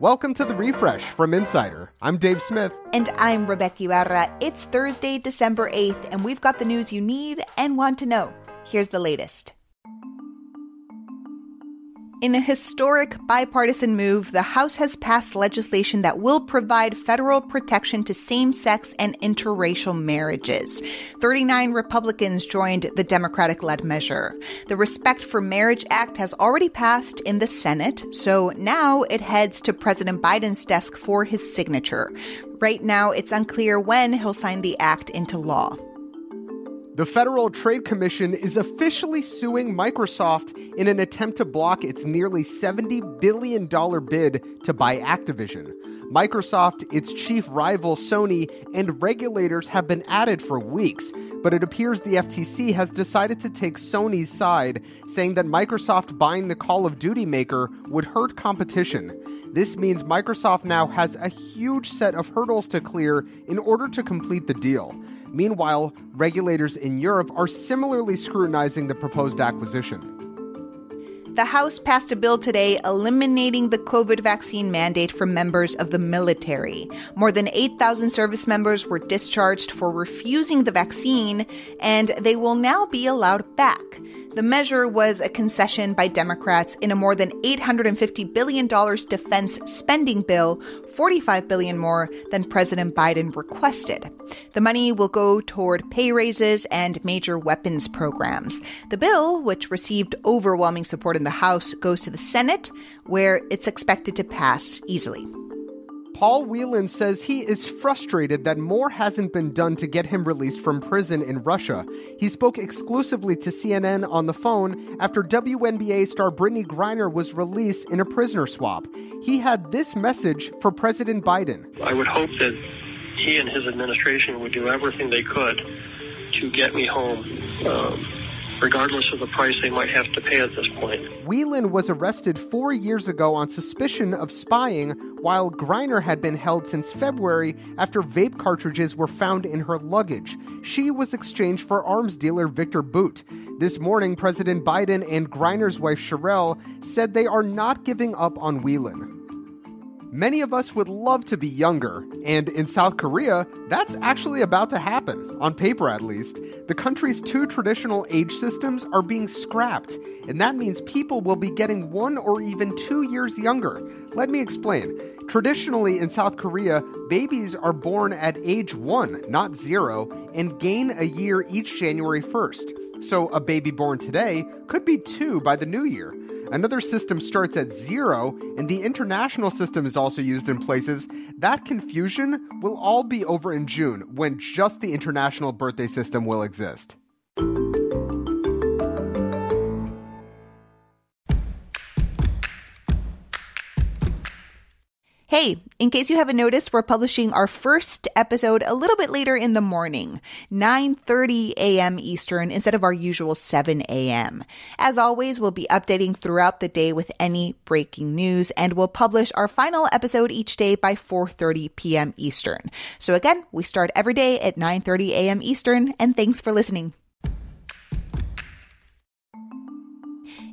Welcome to the refresh from Insider. I'm Dave Smith. And I'm Rebeca Ibarra. It's Thursday, December 8th, and we've got the news you need and want to know. Here's the latest. In a historic bipartisan move, the House has passed legislation that will provide federal protection to same sex and interracial marriages. 39 Republicans joined the Democratic led measure. The Respect for Marriage Act has already passed in the Senate, so now it heads to President Biden's desk for his signature. Right now, it's unclear when he'll sign the act into law. The Federal Trade Commission is officially suing Microsoft in an attempt to block its nearly $70 billion bid to buy Activision. Microsoft, its chief rival Sony, and regulators have been at it for weeks, but it appears the FTC has decided to take Sony's side, saying that Microsoft buying the Call of Duty maker would hurt competition. This means Microsoft now has a huge set of hurdles to clear in order to complete the deal. Meanwhile, regulators in Europe are similarly scrutinizing the proposed acquisition. The House passed a bill today eliminating the COVID vaccine mandate for members of the military. More than 8,000 service members were discharged for refusing the vaccine, and they will now be allowed back. The measure was a concession by Democrats in a more than $850 billion defense spending bill, 45 billion more than President Biden requested. The money will go toward pay raises and major weapons programs. The bill, which received overwhelming support in the House, goes to the Senate, where it's expected to pass easily. Paul Whelan says he is frustrated that more hasn't been done to get him released from prison in Russia. He spoke exclusively to CNN on the phone after WNBA star Brittney Griner was released in a prisoner swap. He had this message for President Biden. I would hope that he and his administration would do everything they could to get me home. Um, regardless of the price they might have to pay at this point. Whelan was arrested four years ago on suspicion of spying, while Griner had been held since February after vape cartridges were found in her luggage. She was exchanged for arms dealer Victor Bout. This morning, President Biden and Griner's wife Cherelle said they are not giving up on Whelan. Many of us would love to be younger, and in South Korea, that's actually about to happen, on paper at least. The country's two traditional age systems are being scrapped, and that means people will be getting one or even two years younger. Let me explain. Traditionally, in South Korea, babies are born at age one, not zero, and gain a year each January 1st. So a baby born today could be two by the new year. Another system starts at zero, and the international system is also used in places. That confusion will all be over in June when just the international birthday system will exist. Hey, in case you haven't noticed, we're publishing our first episode a little bit later in the morning, 9:30 a.m. Eastern instead of our usual 7 a.m. As always, we'll be updating throughout the day with any breaking news and we'll publish our final episode each day by 4:30 p.m. Eastern. So again, we start every day at 9:30 a.m. Eastern and thanks for listening.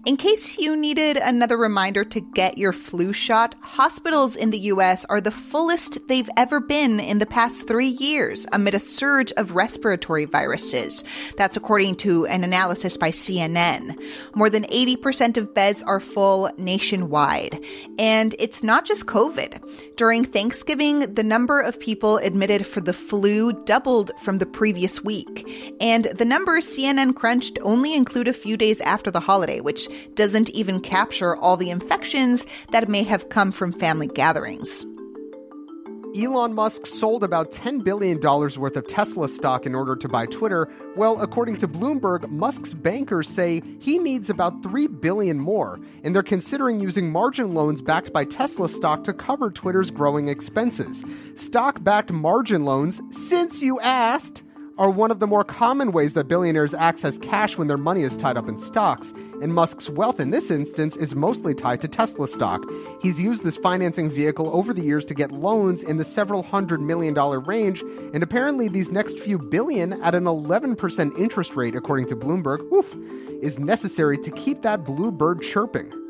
In case you needed another reminder to get your flu shot, hospitals in the US are the fullest they've ever been in the past three years amid a surge of respiratory viruses. That's according to an analysis by CNN. More than 80% of beds are full nationwide. And it's not just COVID. During Thanksgiving, the number of people admitted for the flu doubled from the previous week. And the numbers CNN crunched only include a few days after the holiday, which doesn't even capture all the infections that may have come from family gatherings. Elon Musk sold about $10 billion worth of Tesla stock in order to buy Twitter. Well, according to Bloomberg, Musk's bankers say he needs about 3 billion more, and they're considering using margin loans backed by Tesla stock to cover Twitter's growing expenses. Stock backed margin loans, since you asked, are one of the more common ways that billionaires access cash when their money is tied up in stocks, and Musk's wealth in this instance is mostly tied to Tesla stock. He's used this financing vehicle over the years to get loans in the several hundred million dollar range, and apparently these next few billion at an 11% interest rate, according to Bloomberg, woof, is necessary to keep that blue bird chirping.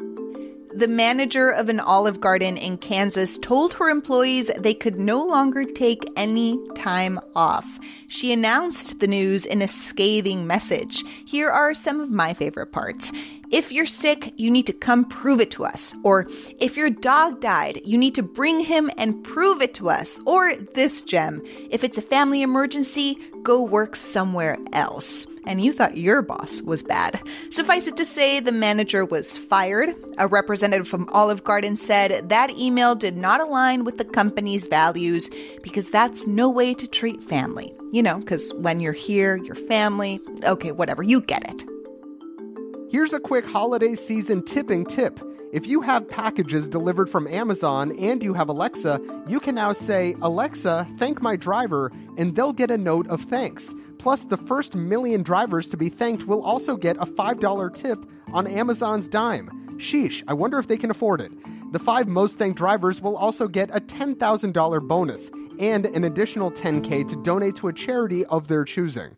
The manager of an olive garden in Kansas told her employees they could no longer take any time off. She announced the news in a scathing message. Here are some of my favorite parts. If you're sick, you need to come prove it to us. Or if your dog died, you need to bring him and prove it to us. Or this gem if it's a family emergency, go work somewhere else and you thought your boss was bad. Suffice it to say, the manager was fired. A representative from Olive Garden said that email did not align with the company's values because that's no way to treat family. You know, because when you're here, your family, okay, whatever, you get it. Here's a quick holiday season tipping tip. If you have packages delivered from Amazon and you have Alexa, you can now say, Alexa, thank my driver, and they'll get a note of thanks. Plus, the first million drivers to be thanked will also get a $5 tip on Amazon's dime. Sheesh, I wonder if they can afford it. The five most thanked drivers will also get a $10,000 bonus and an additional 10K to donate to a charity of their choosing.